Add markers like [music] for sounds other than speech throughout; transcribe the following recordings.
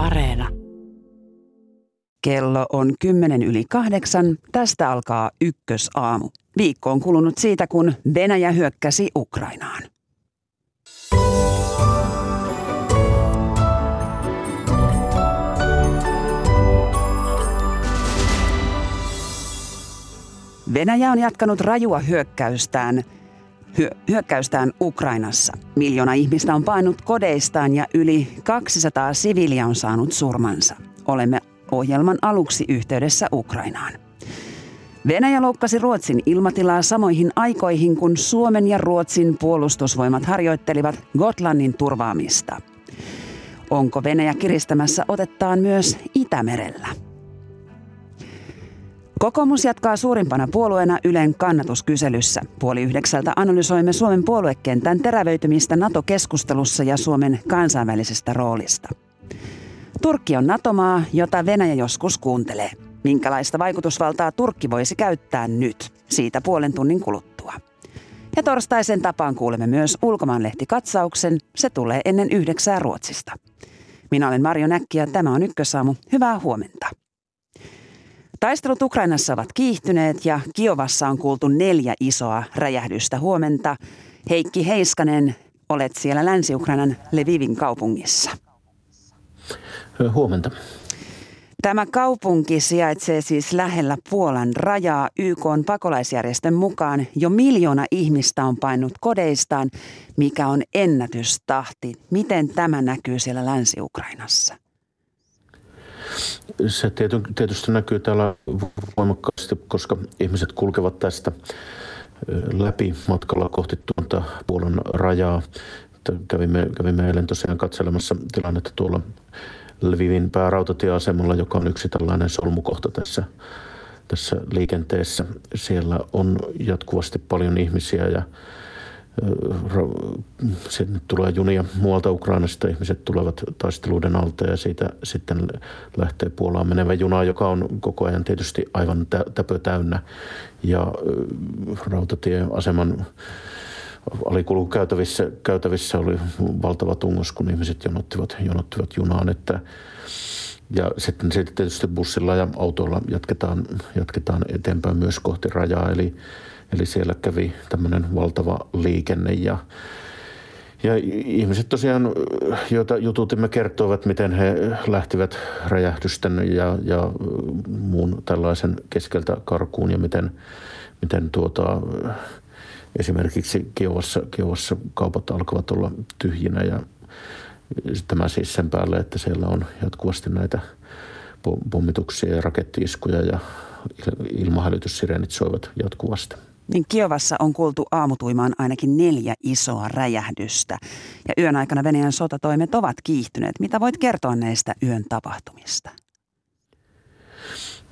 Areena. Kello on kymmenen yli kahdeksan. Tästä alkaa ykkösaamu. Viikko on kulunut siitä, kun Venäjä hyökkäsi Ukrainaan. Venäjä on jatkanut rajua hyökkäystään, hyö, hyökkäystään Ukrainassa. Miljoona ihmistä on painut kodeistaan ja yli 200 siviiliä on saanut surmansa. Olemme ohjelman aluksi yhteydessä Ukrainaan. Venäjä loukkasi Ruotsin ilmatilaa samoihin aikoihin, kun Suomen ja Ruotsin puolustusvoimat harjoittelivat Gotlannin turvaamista. Onko Venäjä kiristämässä otettaan myös Itämerellä? Kokoomus jatkaa suurimpana puolueena Ylen kannatuskyselyssä. Puoli yhdeksältä analysoimme Suomen puoluekentän terävöitymistä NATO-keskustelussa ja Suomen kansainvälisestä roolista. Turkki on NATO-maa, jota Venäjä joskus kuuntelee. Minkälaista vaikutusvaltaa Turkki voisi käyttää nyt, siitä puolen tunnin kuluttua. Ja torstaisen tapaan kuulemme myös ulkomaanlehtikatsauksen. Se tulee ennen yhdeksää Ruotsista. Minä olen Marjo Näkki ja tämä on Ykkösaamu. Hyvää huomenta. Taistelut Ukrainassa ovat kiihtyneet ja Kiovassa on kuultu neljä isoa räjähdystä huomenta. Heikki Heiskanen, olet siellä Länsi-Ukrainan Levivin kaupungissa. Huomenta. Tämä kaupunki sijaitsee siis lähellä Puolan rajaa. YK on pakolaisjärjestön mukaan jo miljoona ihmistä on painut kodeistaan, mikä on ennätystahti. Miten tämä näkyy siellä Länsi-Ukrainassa? Se tietysti näkyy täällä voimakkaasti, koska ihmiset kulkevat tästä läpi matkalla kohti tuota Puolan rajaa. Kävimme, kävimme eilen tosiaan katselemassa tilannetta tuolla Lvivin päärautatieasemalla, joka on yksi tällainen solmukohta tässä, tässä liikenteessä. Siellä on jatkuvasti paljon ihmisiä ja sinne tulee junia muualta Ukrainasta, ihmiset tulevat taisteluiden alta ja siitä sitten lähtee Puolaan menevä juna, joka on koko ajan tietysti aivan täpö täynnä. Ja rautatieaseman alikulukäytävissä käytävissä oli valtava tungos, kun ihmiset jonottivat, jonottivat junaan. Että, ja sitten, sitten tietysti bussilla ja autolla jatketaan, jatketaan eteenpäin myös kohti rajaa. Eli, eli siellä kävi tämmöinen valtava liikenne ja ja ihmiset tosiaan, joita jututimme, kertoivat, miten he lähtivät räjähdysten ja, ja muun tällaisen keskeltä karkuun ja miten, miten tuota, esimerkiksi Kiovassa, Kiovassa kaupat alkavat olla tyhjinä ja tämä siis sen päälle, että siellä on jatkuvasti näitä pommituksia ja rakettiiskuja ja ilmahälytyssireenit soivat jatkuvasti. Niin Kiovassa on kuultu aamutuimaan ainakin neljä isoa räjähdystä. Ja yön aikana Venäjän sotatoimet ovat kiihtyneet. Mitä voit kertoa näistä yön tapahtumista?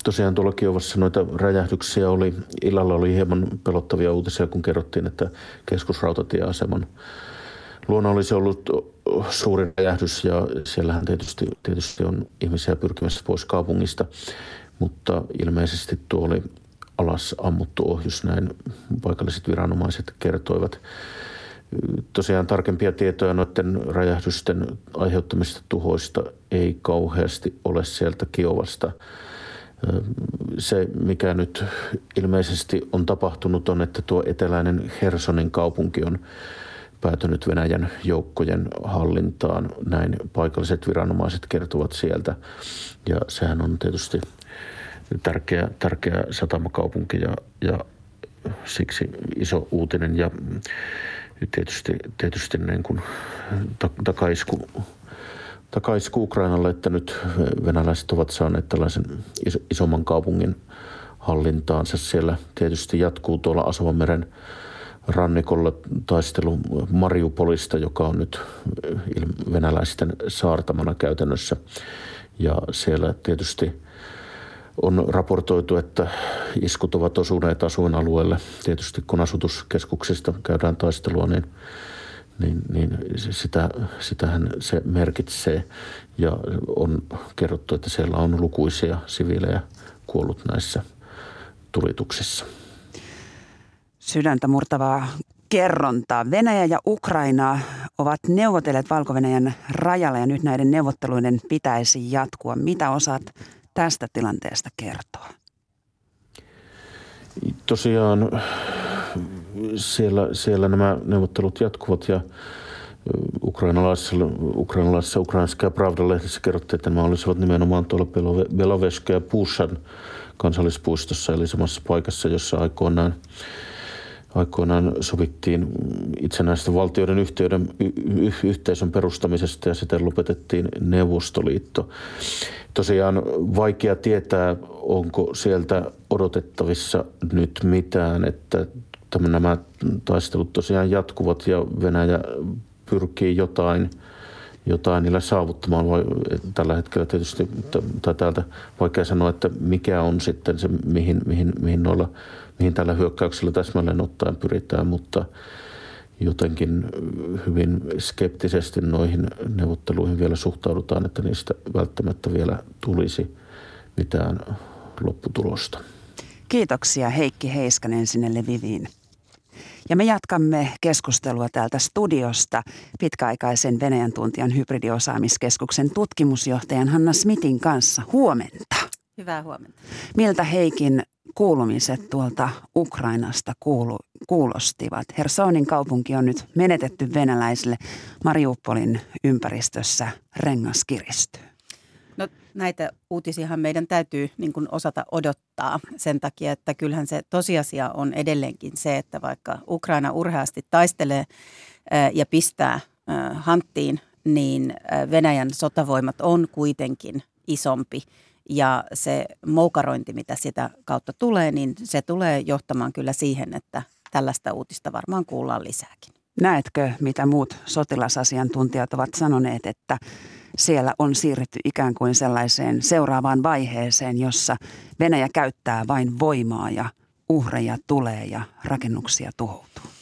tosiaan tuolla Kiovassa noita räjähdyksiä oli. Illalla oli hieman pelottavia uutisia, kun kerrottiin, että keskusrautatieaseman luona olisi ollut suuri räjähdys ja siellähän tietysti, tietysti on ihmisiä pyrkimässä pois kaupungista, mutta ilmeisesti tuo oli alas ammuttu ohjus, näin paikalliset viranomaiset kertoivat. Tosiaan tarkempia tietoja noiden räjähdysten aiheuttamista tuhoista ei kauheasti ole sieltä Kiovasta – se, mikä nyt ilmeisesti on tapahtunut, on, että tuo eteläinen Hersonin kaupunki on päätynyt Venäjän joukkojen hallintaan. Näin paikalliset viranomaiset kertovat sieltä. Ja sehän on tietysti tärkeä, tärkeä satamakaupunki ja, ja siksi iso uutinen ja tietysti, tietysti niin kuin takaisku takaisku Ukrainalle, että nyt venäläiset ovat saaneet tällaisen isomman kaupungin hallintaansa. Siellä tietysti jatkuu tuolla Asovanmeren rannikolla taistelu Mariupolista, joka on nyt venäläisten saartamana käytännössä. Ja siellä tietysti on raportoitu, että iskut ovat osuneet asuinalueelle. Tietysti kun asutuskeskuksista käydään taistelua, niin niin, niin sitä, sitähän se merkitsee. Ja on kerrottu, että siellä on lukuisia siviilejä kuollut näissä tulituksissa. Sydäntä murtavaa kerrontaa. Venäjä ja Ukraina ovat neuvotelleet valko rajalla ja nyt näiden neuvotteluiden pitäisi jatkua. Mitä osaat tästä tilanteesta kertoa? Tosiaan siellä, siellä nämä neuvottelut jatkuvat ja ukrainalaisessa, ukrainalaisessa ukrainalaisessa Pravda-lehdessä kerrottiin, että nämä olisivat nimenomaan tuolla Beloveska ja Pussan kansallispuistossa, eli samassa paikassa, jossa aikoinaan, aikoinaan sovittiin itsenäisten valtioiden yhteyden, y- yhteisön perustamisesta ja sitten lopetettiin Neuvostoliitto. Tosiaan vaikea tietää, onko sieltä odotettavissa nyt mitään, että nämä taistelut tosiaan jatkuvat ja Venäjä pyrkii jotain, jotain niillä saavuttamaan. Vai tällä hetkellä tietysti, tai täältä vaikea sanoa, että mikä on sitten se, mihin, mihin, mihin, noilla, mihin tällä hyökkäyksellä täsmälleen ottaen pyritään, mutta jotenkin hyvin skeptisesti noihin neuvotteluihin vielä suhtaudutaan, että niistä välttämättä vielä tulisi mitään lopputulosta. Kiitoksia Heikki Heiskanen sinne Leviviin. Ja me jatkamme keskustelua täältä studiosta pitkäaikaisen Venäjän tuntijan hybridiosaamiskeskuksen tutkimusjohtajan Hanna Smitin kanssa. Huomenta. Hyvää huomenta. Miltä Heikin kuulumiset tuolta Ukrainasta kuulu, kuulostivat? Hersonin kaupunki on nyt menetetty venäläisille. Mariupolin ympäristössä rengas kiristyy. No näitä uutisiahan meidän täytyy niin kuin osata odottaa sen takia, että kyllähän se tosiasia on edelleenkin se, että vaikka Ukraina urheasti taistelee ja pistää hanttiin, niin Venäjän sotavoimat on kuitenkin isompi ja se moukarointi, mitä sitä kautta tulee, niin se tulee johtamaan kyllä siihen, että tällaista uutista varmaan kuullaan lisääkin. Näetkö, mitä muut sotilasasiantuntijat ovat sanoneet, että siellä on siirretty ikään kuin sellaiseen seuraavaan vaiheeseen, jossa Venäjä käyttää vain voimaa ja uhreja tulee ja rakennuksia tuhoutuu?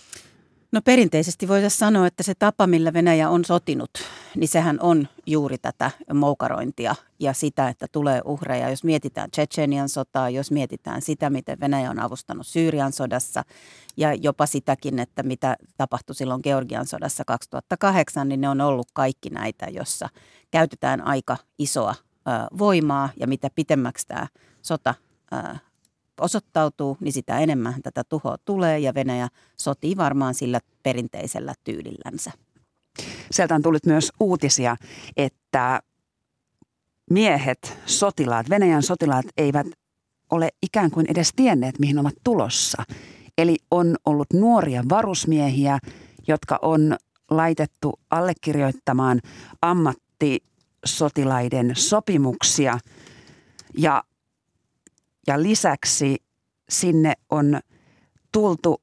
No perinteisesti voitaisiin sanoa, että se tapa, millä Venäjä on sotinut, niin sehän on juuri tätä moukarointia ja sitä, että tulee uhreja. Jos mietitään Tsetsenian sotaa, jos mietitään sitä, miten Venäjä on avustanut Syyrian sodassa ja jopa sitäkin, että mitä tapahtui silloin Georgian sodassa 2008, niin ne on ollut kaikki näitä, jossa käytetään aika isoa voimaa ja mitä pitemmäksi tämä sota osoittautuu, niin sitä enemmän tätä tuhoa tulee ja Venäjä sotii varmaan sillä perinteisellä tyylillänsä. Sieltä on tullut myös uutisia, että miehet, sotilaat, Venäjän sotilaat eivät ole ikään kuin edes tienneet, mihin ovat tulossa. Eli on ollut nuoria varusmiehiä, jotka on laitettu allekirjoittamaan ammattisotilaiden sopimuksia ja ja lisäksi sinne on tultu,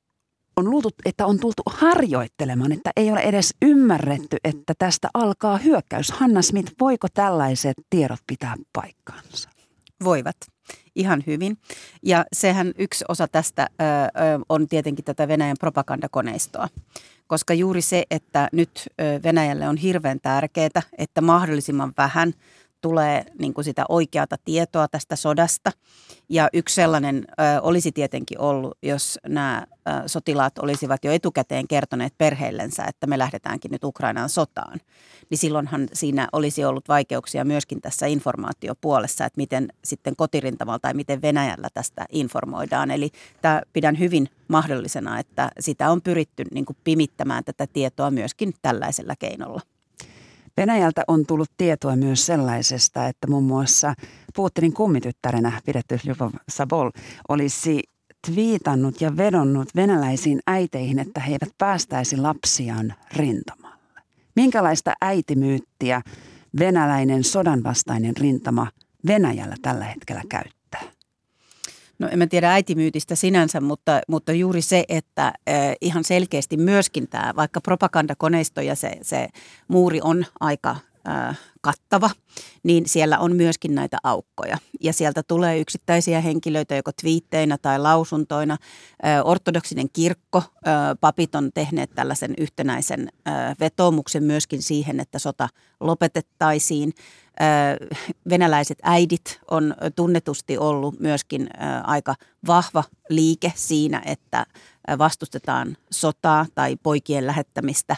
on luultu, että on tultu harjoittelemaan, että ei ole edes ymmärretty, että tästä alkaa hyökkäys. Hanna Smith, voiko tällaiset tiedot pitää paikkaansa? Voivat ihan hyvin. Ja sehän yksi osa tästä ö, on tietenkin tätä Venäjän propagandakoneistoa. Koska juuri se, että nyt Venäjälle on hirveän tärkeää, että mahdollisimman vähän – tulee niin kuin sitä oikeata tietoa tästä sodasta. Ja yksi sellainen ö, olisi tietenkin ollut, jos nämä ö, sotilaat olisivat jo etukäteen kertoneet perheillensä, että me lähdetäänkin nyt Ukrainaan sotaan. Niin silloinhan siinä olisi ollut vaikeuksia myöskin tässä informaatiopuolessa, että miten sitten kotirintamalla tai miten Venäjällä tästä informoidaan. Eli tämä pidän hyvin mahdollisena, että sitä on pyritty niin kuin pimittämään tätä tietoa myöskin tällaisella keinolla. Venäjältä on tullut tietoa myös sellaisesta, että muun muassa Putinin kummityttärenä pidetty Lyubov Sabol olisi twiitannut ja vedonnut venäläisiin äiteihin, että he eivät päästäisi lapsiaan rintamalle. Minkälaista äitimyyttiä venäläinen sodanvastainen rintama Venäjällä tällä hetkellä käyttää? No en mä tiedä äitimyytistä sinänsä, mutta, mutta juuri se, että ihan selkeästi myöskin tämä, vaikka propagandakoneisto ja se, se muuri on aika kattava, niin siellä on myöskin näitä aukkoja. Ja sieltä tulee yksittäisiä henkilöitä joko twiitteinä tai lausuntoina. Ortodoksinen kirkko, papit on tehneet tällaisen yhtenäisen vetomuksen myöskin siihen, että sota lopetettaisiin. Venäläiset äidit on tunnetusti ollut myöskin aika vahva liike siinä, että vastustetaan sotaa tai poikien lähettämistä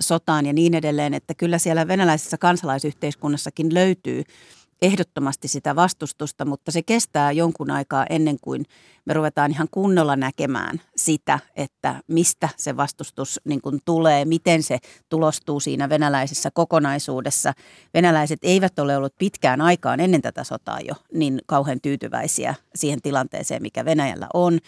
sotaan ja niin edelleen, että kyllä siellä venäläisessä kansalaisyhteiskunnassakin löytyy ehdottomasti sitä vastustusta, mutta se kestää jonkun aikaa ennen kuin me ruvetaan ihan kunnolla näkemään sitä, että mistä se vastustus niin kuin tulee, miten se tulostuu siinä venäläisessä kokonaisuudessa. Venäläiset eivät ole ollut pitkään aikaan ennen tätä sotaa jo niin kauhean tyytyväisiä siihen tilanteeseen, mikä Venäjällä on.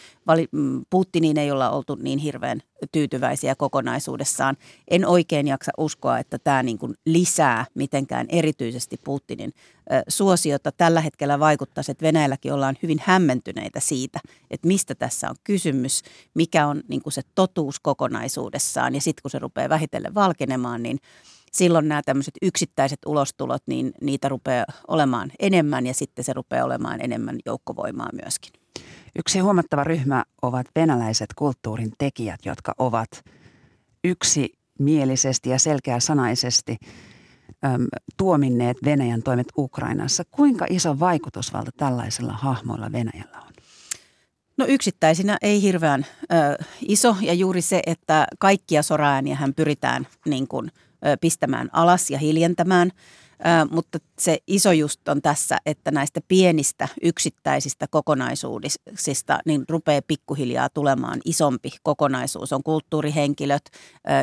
Mm, Putiniin ei olla oltu niin hirveän tyytyväisiä kokonaisuudessaan. En oikein jaksa uskoa, että tämä niin kuin lisää mitenkään erityisesti Putinin suosiota. Tällä hetkellä vaikuttaisi, että Venäjälläkin ollaan hyvin hämmentyneitä siitä, että mistä tässä on kysymys, mikä on niin kuin se totuus kokonaisuudessaan. Ja sitten kun se rupeaa vähitellen valkenemaan, niin silloin nämä tämmöiset yksittäiset ulostulot, niin niitä rupeaa olemaan enemmän ja sitten se rupeaa olemaan enemmän joukkovoimaa myöskin. Yksi huomattava ryhmä ovat venäläiset kulttuurin tekijät, jotka ovat yksimielisesti ja selkeäsanaisesti äm, tuominneet Venäjän toimet Ukrainassa. Kuinka iso vaikutusvalta tällaisilla hahmoilla Venäjällä on? No yksittäisinä ei hirveän ö, iso ja juuri se, että kaikkia soraääniä hän pyritään niin kuin, ö, pistämään alas ja hiljentämään – mutta se iso just on tässä, että näistä pienistä yksittäisistä kokonaisuuksista niin rupeaa pikkuhiljaa tulemaan isompi kokonaisuus. On kulttuurihenkilöt,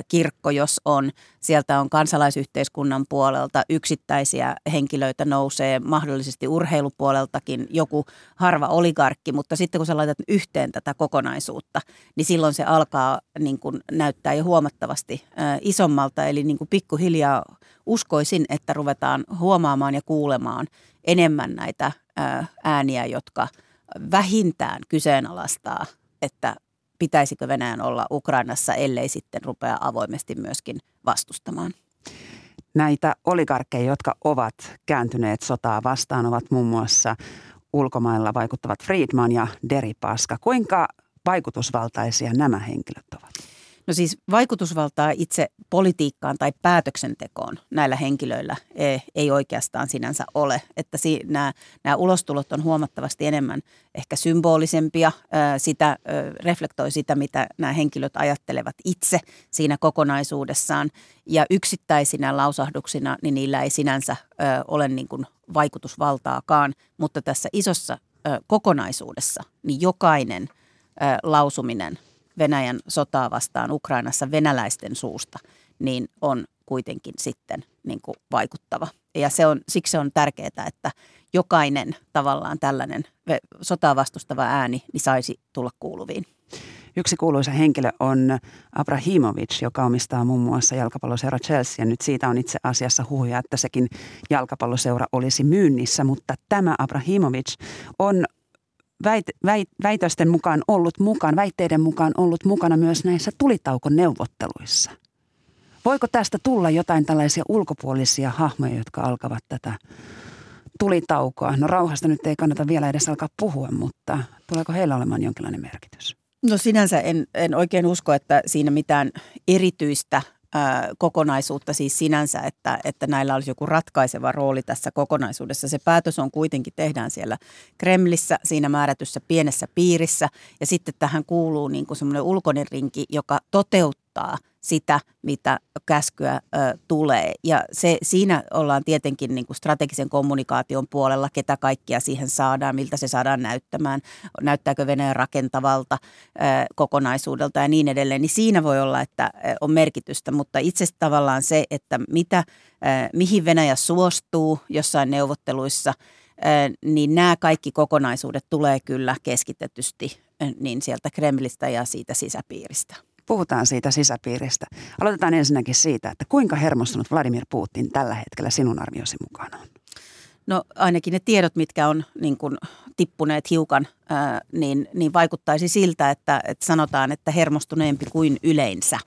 kirkko jos on, sieltä on kansalaisyhteiskunnan puolelta yksittäisiä henkilöitä nousee, mahdollisesti urheilupuoleltakin joku harva oligarkki, mutta sitten kun sä laitat yhteen tätä kokonaisuutta, niin silloin se alkaa niin kuin näyttää jo huomattavasti isommalta, eli niin kuin pikkuhiljaa uskoisin, että ruvetaan huomaamaan ja kuulemaan enemmän näitä ääniä, jotka vähintään kyseenalaistaa, että pitäisikö Venäjän olla Ukrainassa, ellei sitten rupea avoimesti myöskin vastustamaan. Näitä oligarkkeja, jotka ovat kääntyneet sotaa vastaan, ovat muun muassa ulkomailla vaikuttavat Friedman ja Deripaska. Kuinka vaikutusvaltaisia nämä henkilöt ovat? No siis vaikutusvaltaa itse politiikkaan tai päätöksentekoon näillä henkilöillä ei, ei oikeastaan sinänsä ole. Että si, nämä, nämä ulostulot on huomattavasti enemmän ehkä symbolisempia. Sitä reflektoi sitä, mitä nämä henkilöt ajattelevat itse siinä kokonaisuudessaan. Ja yksittäisinä lausahduksina, niin niillä ei sinänsä ole niin kuin vaikutusvaltaakaan. Mutta tässä isossa kokonaisuudessa, niin jokainen lausuminen – Venäjän sotaa vastaan Ukrainassa venäläisten suusta, niin on kuitenkin sitten niin kuin vaikuttava. Ja se on, siksi on tärkeää, että jokainen tavallaan tällainen sotaa vastustava ääni niin saisi tulla kuuluviin. Yksi kuuluisa henkilö on Abrahimovic, joka omistaa muun muassa jalkapalloseura Chelsea. Nyt siitä on itse asiassa huhuja, että sekin jalkapalloseura olisi myynnissä, mutta tämä Abrahimovic on väit, väit, väitösten mukaan ollut mukaan, väitteiden mukaan ollut mukana myös näissä tulitaukoneuvotteluissa. Voiko tästä tulla jotain tällaisia ulkopuolisia hahmoja, jotka alkavat tätä tulitaukoa? No rauhasta nyt ei kannata vielä edes alkaa puhua, mutta tuleeko heillä olemaan jonkinlainen merkitys? No sinänsä en, en oikein usko, että siinä mitään erityistä kokonaisuutta siis sinänsä, että, että näillä olisi joku ratkaiseva rooli tässä kokonaisuudessa. Se päätös on kuitenkin, tehdään siellä Kremlissä, siinä määrätyssä pienessä piirissä ja sitten tähän kuuluu niin kuin semmoinen ulkoinen rinki, joka toteuttaa – sitä, mitä käskyä ö, tulee. Ja se, siinä ollaan tietenkin niin kuin strategisen kommunikaation puolella, ketä kaikkia siihen saadaan, miltä se saadaan näyttämään, näyttääkö Venäjä rakentavalta ö, kokonaisuudelta ja niin edelleen. Niin siinä voi olla, että on merkitystä, mutta itse tavallaan se, että mitä, ö, mihin Venäjä suostuu jossain neuvotteluissa, niin nämä kaikki kokonaisuudet tulee kyllä keskitetysti niin sieltä Kremlistä ja siitä sisäpiiristä. Puhutaan siitä sisäpiiristä. Aloitetaan ensinnäkin siitä, että kuinka hermostunut Vladimir Putin tällä hetkellä sinun arviosi mukaan on? No ainakin ne tiedot, mitkä on niin kuin tippuneet hiukan, ää, niin, niin vaikuttaisi siltä, että, että sanotaan, että hermostuneempi kuin yleensä.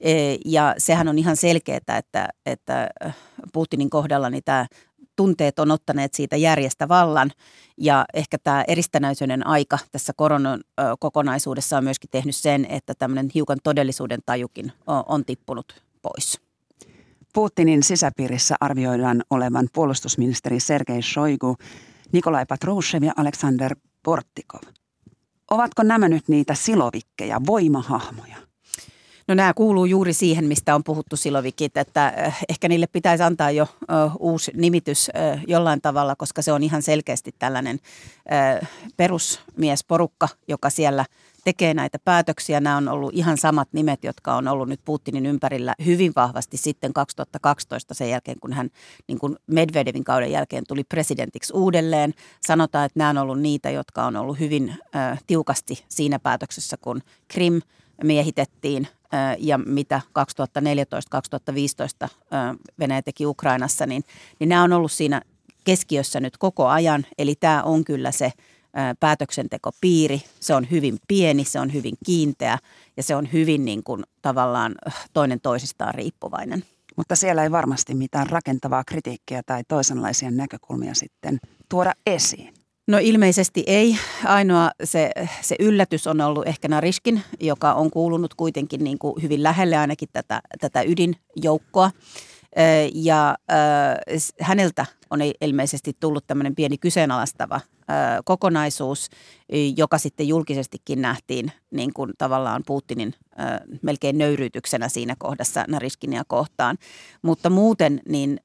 E, ja sehän on ihan selkeää, että, että Putinin kohdalla niin tämä tunteet on ottaneet siitä järjestä vallan ja ehkä tämä eristänäisyyden aika tässä koronan kokonaisuudessa on myöskin tehnyt sen, että tämmöinen hiukan todellisuuden tajukin on tippunut pois. Putinin sisäpiirissä arvioidaan olevan puolustusministeri Sergei Shoigu, Nikolai Patrushev ja Alexander Portikov. Ovatko nämä nyt niitä silovikkeja, voimahahmoja? No nämä kuuluu juuri siihen, mistä on puhuttu silovikit, että ehkä niille pitäisi antaa jo uusi nimitys jollain tavalla, koska se on ihan selkeästi tällainen perusmiesporukka, joka siellä – tekee näitä päätöksiä. Nämä on ollut ihan samat nimet, jotka on ollut nyt Putinin ympärillä hyvin vahvasti sitten 2012 sen jälkeen, kun hän niin kuin Medvedevin kauden jälkeen tuli presidentiksi uudelleen. Sanotaan, että nämä on ollut niitä, jotka on ollut hyvin äh, tiukasti siinä päätöksessä, kun Krim miehitettiin ja mitä 2014-2015 äh, Venäjä teki Ukrainassa, niin, niin nämä on ollut siinä keskiössä nyt koko ajan. Eli tämä on kyllä se – päätöksentekopiiri. Se on hyvin pieni, se on hyvin kiinteä ja se on hyvin niin kuin tavallaan toinen toisistaan riippuvainen. Mutta siellä ei varmasti mitään rakentavaa kritiikkiä tai toisenlaisia näkökulmia sitten tuoda esiin. No ilmeisesti ei. Ainoa se, se yllätys on ollut ehkä Nariskin, joka on kuulunut kuitenkin niin kuin hyvin lähelle ainakin tätä, tätä ydinjoukkoa. Ja häneltä on ilmeisesti tullut tämmöinen pieni kyseenalaistava kokonaisuus, joka sitten julkisestikin nähtiin niin kuin tavallaan Putinin melkein nöyryytyksenä siinä kohdassa Nariskinia kohtaan. Mutta muuten niin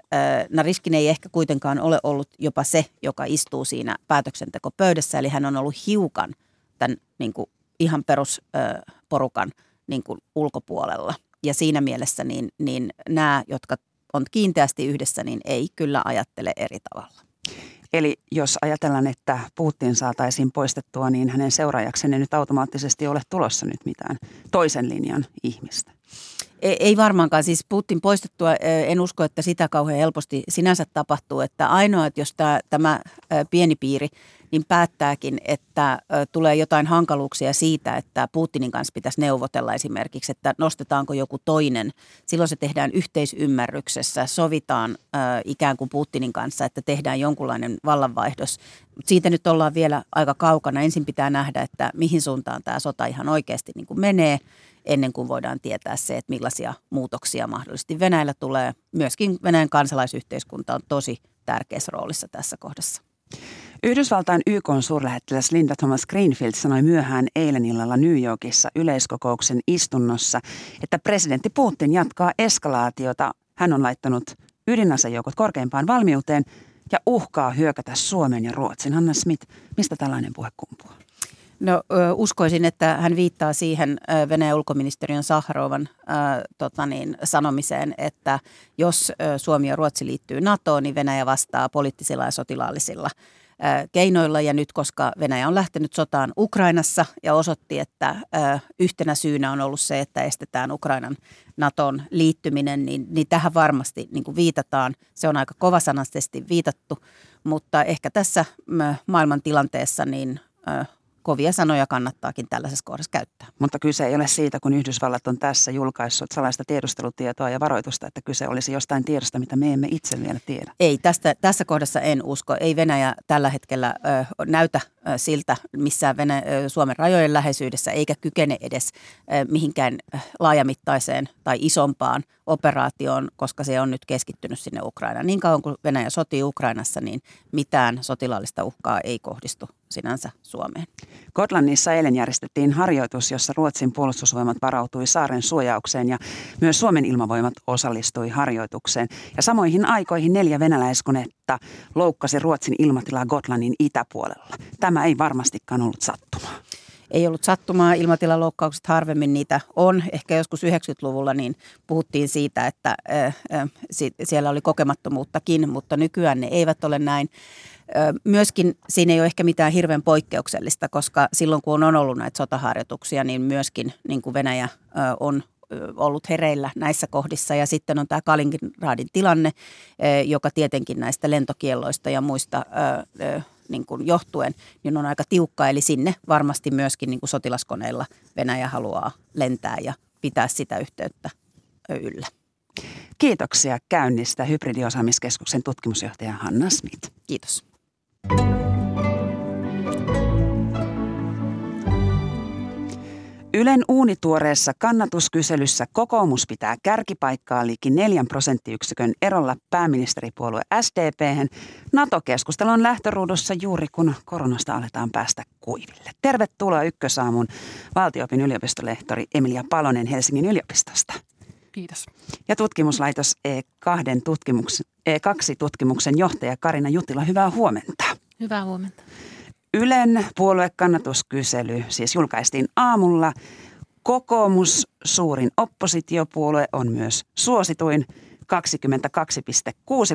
Nariskin ei ehkä kuitenkaan ole ollut jopa se, joka istuu siinä päätöksentekopöydässä, eli hän on ollut hiukan tämän niin kuin ihan perusporukan niin kuin ulkopuolella. Ja siinä mielessä niin, niin nämä, jotka on kiinteästi yhdessä, niin ei kyllä ajattele eri tavalla. Eli jos ajatellaan, että Putin saataisiin poistettua, niin hänen seuraajaksenne nyt automaattisesti ole tulossa nyt mitään toisen linjan ihmistä. Ei varmaankaan. Siis Putin poistettua, en usko, että sitä kauhean helposti sinänsä tapahtuu. Että ainoa, että jos tämä, tämä pieni piiri niin päättääkin, että tulee jotain hankaluuksia siitä, että Putinin kanssa pitäisi neuvotella esimerkiksi, että nostetaanko joku toinen. Silloin se tehdään yhteisymmärryksessä, sovitaan ikään kuin Putinin kanssa, että tehdään jonkunlainen vallanvaihdos. Siitä nyt ollaan vielä aika kaukana. Ensin pitää nähdä, että mihin suuntaan tämä sota ihan oikeasti niin kuin menee ennen kuin voidaan tietää se, että millaisia muutoksia mahdollisesti Venäjällä tulee. Myöskin Venäjän kansalaisyhteiskunta on tosi tärkeässä roolissa tässä kohdassa. Yhdysvaltain YK suurlähettiläs Linda Thomas Greenfield sanoi myöhään eilen illalla New Yorkissa yleiskokouksen istunnossa, että presidentti Putin jatkaa eskalaatiota. Hän on laittanut ydinasejoukot korkeimpaan valmiuteen ja uhkaa hyökätä Suomen ja Ruotsin. Hanna Smith, mistä tällainen puhe kumpuaa? No uskoisin, että hän viittaa siihen Venäjän ulkoministeriön Sahrovan tota niin, sanomiseen, että jos Suomi ja Ruotsi liittyy NATOon, niin Venäjä vastaa poliittisilla ja sotilaallisilla keinoilla. Ja nyt, koska Venäjä on lähtenyt sotaan Ukrainassa ja osoitti, että yhtenä syynä on ollut se, että estetään Ukrainan NATOn liittyminen, niin, niin tähän varmasti niin kuin viitataan. Se on aika kovasanaisesti viitattu, mutta ehkä tässä maailman tilanteessa niin kovia sanoja kannattaakin tällaisessa kohdassa käyttää. Mutta kyse ei ole siitä, kun Yhdysvallat on tässä julkaissut salaista tiedustelutietoa ja varoitusta, että kyse olisi jostain tiedosta, mitä me emme itse vielä tiedä. Ei, tästä, tässä kohdassa en usko. Ei Venäjä tällä hetkellä ö, näytä siltä missään ö, Suomen rajojen läheisyydessä, eikä kykene edes mihinkään laajamittaiseen tai isompaan operaatioon, koska se on nyt keskittynyt sinne Ukrainaan. Niin kauan kuin Venäjä sotii Ukrainassa, niin mitään sotilaallista uhkaa ei kohdistu sinänsä Suomeen. Gotlandissa eilen järjestettiin harjoitus, jossa Ruotsin puolustusvoimat varautui saaren suojaukseen ja myös Suomen ilmavoimat osallistui harjoitukseen. Ja samoihin aikoihin neljä venäläiskonetta loukkasi Ruotsin ilmatilaa Gotlannin itäpuolella. Tämä ei varmastikaan ollut sattumaa ei ollut sattumaa. Ilmatilaloukkaukset harvemmin niitä on. Ehkä joskus 90-luvulla niin puhuttiin siitä, että siellä oli kokemattomuuttakin, mutta nykyään ne eivät ole näin. Myöskin siinä ei ole ehkä mitään hirveän poikkeuksellista, koska silloin kun on ollut näitä sotaharjoituksia, niin myöskin niin kuin Venäjä on ollut hereillä näissä kohdissa. Ja sitten on tämä Kaliningradin tilanne, joka tietenkin näistä lentokielloista ja muista niin kuin johtuen, niin on aika tiukka. Eli sinne varmasti myöskin niin kuin sotilaskoneilla Venäjä haluaa lentää ja pitää sitä yhteyttä yllä. Kiitoksia käynnistä Hybridiosaamiskeskuksen tutkimusjohtaja Hanna Smith. Kiitos. Ylen uunituoreessa kannatuskyselyssä kokoomus pitää kärkipaikkaa liikin neljän prosenttiyksikön erolla pääministeripuolue SDP. NATO-keskustelu on lähtöruudussa juuri kun koronasta aletaan päästä kuiville. Tervetuloa Ykkösaamun valtiopin yliopistolehtori Emilia Palonen Helsingin yliopistosta. Kiitos. Ja tutkimuslaitos E2 tutkimuksen, E2-tutkimuksen johtaja Karina Jutila, hyvää huomenta. Hyvää huomenta. Ylen puoluekannatuskysely siis julkaistiin aamulla. Kokoomus, suurin oppositiopuolue, on myös suosituin 22,6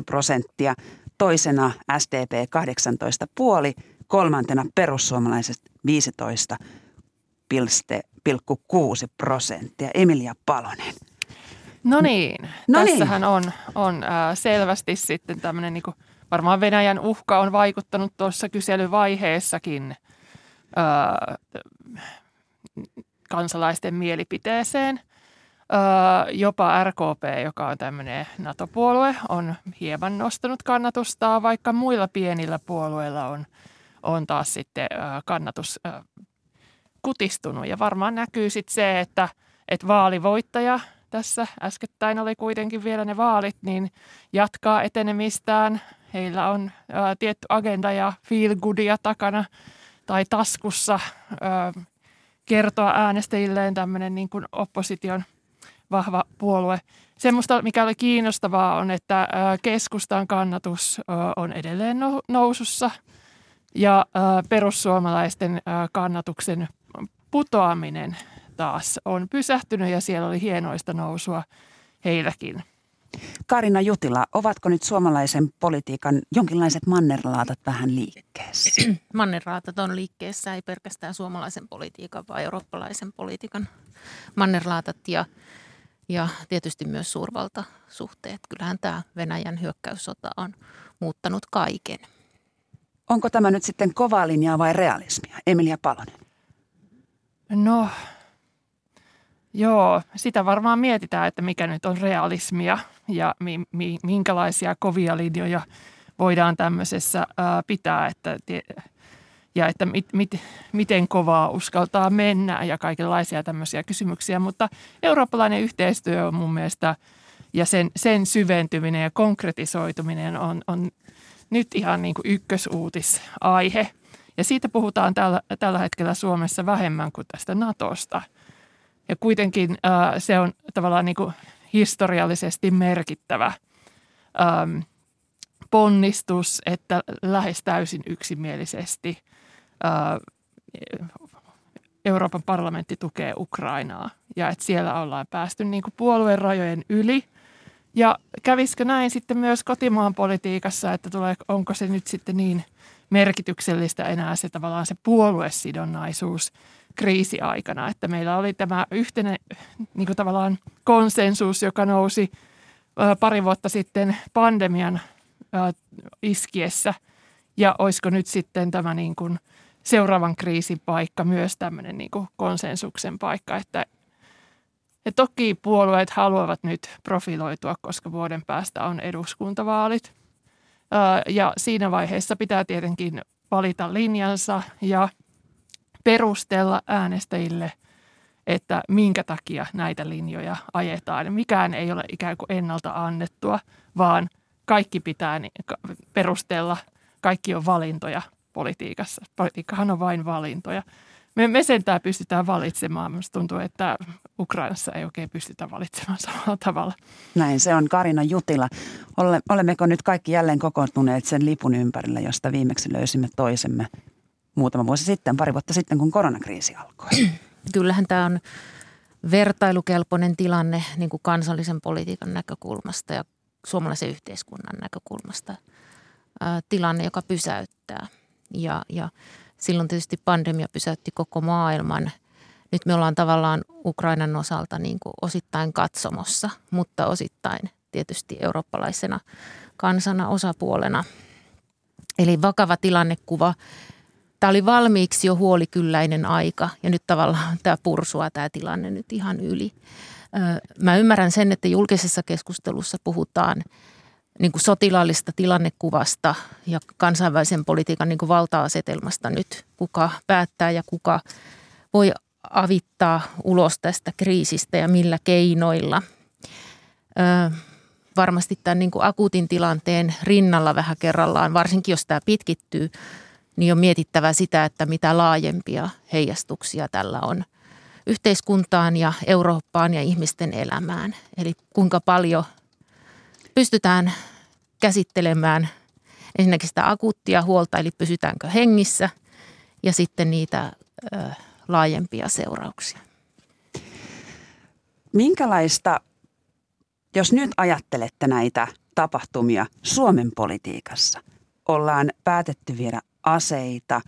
prosenttia, toisena SDP 18,5, kolmantena perussuomalaiset 15,6 prosenttia. Emilia Palonen. No niin, no niin. tässähän on, on äh, selvästi sitten tämmöinen niin kuin – varmaan Venäjän uhka on vaikuttanut tuossa kyselyvaiheessakin ää, kansalaisten mielipiteeseen. Ää, jopa RKP, joka on tämmöinen NATO-puolue, on hieman nostanut kannatustaa, vaikka muilla pienillä puolueilla on, on taas sitten ää, kannatus ää, kutistunut. Ja varmaan näkyy sitten se, että, että vaalivoittaja tässä äskettäin oli kuitenkin vielä ne vaalit, niin jatkaa etenemistään Heillä on ää, tietty agenda ja feel goodia takana tai taskussa ää, kertoa äänestäjilleen tämmöinen niin kuin opposition vahva puolue. Semmoista, mikä oli kiinnostavaa, on, että ää, keskustan kannatus ää, on edelleen nousussa ja ää, perussuomalaisten ää, kannatuksen putoaminen taas on pysähtynyt ja siellä oli hienoista nousua heilläkin – Karina Jutila, ovatko nyt suomalaisen politiikan jonkinlaiset mannerlaatat vähän liikkeessä? [clears throat] Mannerlaatat on liikkeessä, ei pelkästään suomalaisen politiikan, vaan eurooppalaisen politiikan mannerlaatat ja, ja tietysti myös suurvaltasuhteet. Kyllähän tämä Venäjän hyökkäyssota on muuttanut kaiken. Onko tämä nyt sitten kovaa linjaa vai realismia? Emilia Palonen. No, Joo, sitä varmaan mietitään, että mikä nyt on realismia ja mi, mi, minkälaisia kovia linjoja voidaan tämmöisessä ää, pitää, että, ja että mit, mit, miten kovaa uskaltaa mennä ja kaikenlaisia tämmöisiä kysymyksiä. Mutta eurooppalainen yhteistyö on mun mielestä ja sen, sen syventyminen ja konkretisoituminen on, on nyt ihan niin kuin ykkösuutisaihe. Ja siitä puhutaan tällä, tällä hetkellä Suomessa vähemmän kuin tästä Natosta – ja kuitenkin äh, se on tavallaan niin kuin historiallisesti merkittävä ähm, ponnistus, että lähes täysin yksimielisesti äh, Euroopan parlamentti tukee Ukrainaa ja että siellä ollaan päästy niin kuin puolueen rajojen yli. Ja kävisikö näin sitten myös kotimaan politiikassa, että tulee, onko se nyt sitten niin merkityksellistä enää se tavallaan se puoluesidonnaisuus – kriisiaikana, että meillä oli tämä yhteinen niin kuin tavallaan konsensus, joka nousi pari vuotta sitten pandemian iskiessä. Ja olisiko nyt sitten tämä niin kuin seuraavan kriisin paikka myös tämmöinen niin kuin konsensuksen paikka, että ja toki puolueet haluavat nyt profiloitua, koska vuoden päästä on eduskuntavaalit. Ja siinä vaiheessa pitää tietenkin valita linjansa ja – perustella äänestäjille, että minkä takia näitä linjoja ajetaan. Mikään ei ole ikään kuin ennalta annettua, vaan kaikki pitää perustella. Kaikki on valintoja politiikassa. Politiikkahan on vain valintoja. Me, me sentään pystytään valitsemaan. Minusta tuntuu, että Ukrainassa ei oikein pystytä valitsemaan [laughs] samalla tavalla. Näin, se on Karina Jutila. Ole, olemmeko nyt kaikki jälleen kokoontuneet sen lipun ympärillä, josta viimeksi löysimme toisemme muutama vuosi sitten, pari vuotta sitten, kun koronakriisi alkoi. [clears throat] Kyllähän tämä on vertailukelpoinen tilanne niin kuin kansallisen politiikan näkökulmasta ja suomalaisen yhteiskunnan näkökulmasta. Ää, tilanne, joka pysäyttää. Ja, ja silloin tietysti pandemia pysäytti koko maailman. Nyt me ollaan tavallaan Ukrainan osalta niin kuin osittain katsomossa, mutta osittain tietysti eurooppalaisena kansana osapuolena. Eli vakava tilannekuva – tämä oli valmiiksi jo huolikylläinen aika ja nyt tavallaan tämä pursua tämä tilanne nyt ihan yli. Mä ymmärrän sen, että julkisessa keskustelussa puhutaan niin kuin sotilaallista tilannekuvasta ja kansainvälisen politiikan niin kuin valta-asetelmasta nyt, kuka päättää ja kuka voi avittaa ulos tästä kriisistä ja millä keinoilla. Ö, varmasti tämän niin kuin akuutin tilanteen rinnalla vähän kerrallaan, varsinkin jos tämä pitkittyy, niin on mietittävä sitä, että mitä laajempia heijastuksia tällä on yhteiskuntaan ja Eurooppaan ja ihmisten elämään. Eli kuinka paljon pystytään käsittelemään ensinnäkin sitä akuuttia huolta, eli pysytäänkö hengissä, ja sitten niitä ö, laajempia seurauksia. Minkälaista, jos nyt ajattelette näitä tapahtumia Suomen politiikassa, ollaan päätetty viedä aseita,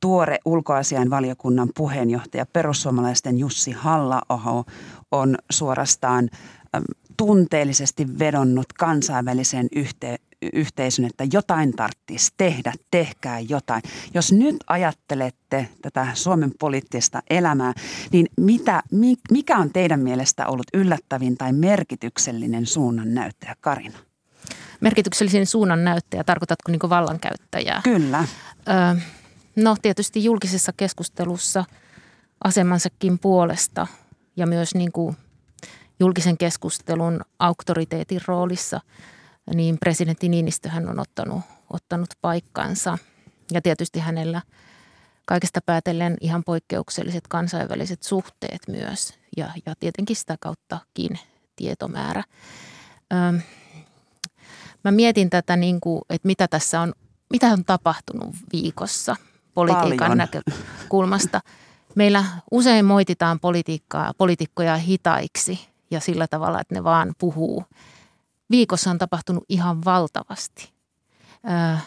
tuore ulkoasiainvaliokunnan puheenjohtaja perussuomalaisten Jussi halla on suorastaan tunteellisesti vedonnut kansainväliseen yhte, yhteisön, että jotain tarvitsisi tehdä, tehkää jotain. Jos nyt ajattelette tätä Suomen poliittista elämää, niin mitä, mikä on teidän mielestä ollut yllättävin tai merkityksellinen suunnan näyttäjä, Karina? Merkityksellisen suunnan näyttäjä, tarkoitatko niin vallankäyttäjää? Kyllä. Ö, no tietysti julkisessa keskustelussa asemansakin puolesta ja myös niin kuin julkisen keskustelun auktoriteetin roolissa – niin presidentti Niinistöhän on ottanut, ottanut paikkansa. Ja tietysti hänellä kaikesta päätellen ihan poikkeukselliset kansainväliset suhteet myös ja, ja tietenkin sitä kauttakin tietomäärä. Öm, mä mietin tätä, niin kuin, että mitä tässä on, mitä on tapahtunut viikossa politiikan Paljon. näkökulmasta. Meillä usein moititaan politiikkaa, poliitikkoja hitaiksi ja sillä tavalla, että ne vaan puhuu – viikossa on tapahtunut ihan valtavasti. Ö,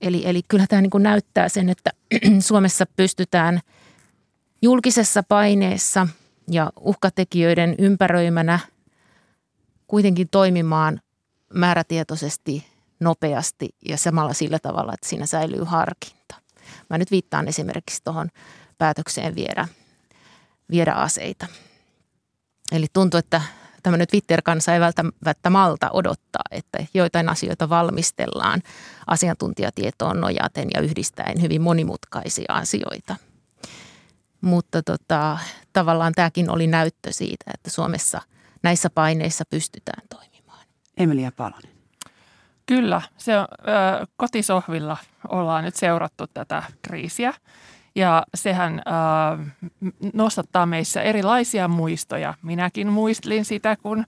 eli, eli kyllä tämä niin kuin näyttää sen, että [clears throat] Suomessa pystytään julkisessa paineessa ja uhkatekijöiden ympäröimänä kuitenkin toimimaan määrätietoisesti, nopeasti ja samalla sillä tavalla, että siinä säilyy harkinta. Mä nyt viittaan esimerkiksi tuohon päätökseen viedä, viedä aseita. Eli tuntuu, että tämmöinen Twitter-kansa ei välttämättä malta odottaa, että joitain asioita valmistellaan asiantuntijatietoon nojaten ja yhdistäen hyvin monimutkaisia asioita. Mutta tota, tavallaan tämäkin oli näyttö siitä, että Suomessa näissä paineissa pystytään toimimaan. Emilia Palonen. Kyllä, se ö, kotisohvilla ollaan nyt seurattu tätä kriisiä ja sehän äh, nostattaa meissä erilaisia muistoja. Minäkin muistelin sitä, kun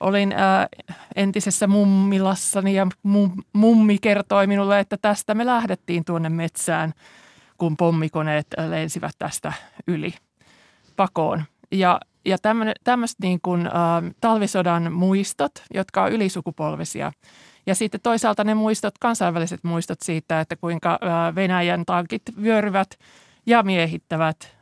olin äh, entisessä mummilassani ja mum, mummi kertoi minulle, että tästä me lähdettiin tuonne metsään, kun pommikoneet lensivät tästä yli pakoon. Ja, ja tämmöiset niin kuin, äh, talvisodan muistot, jotka on ylisukupolvisia – ja sitten toisaalta ne muistot, kansainväliset muistot siitä, että kuinka Venäjän tankit vyöryvät ja miehittävät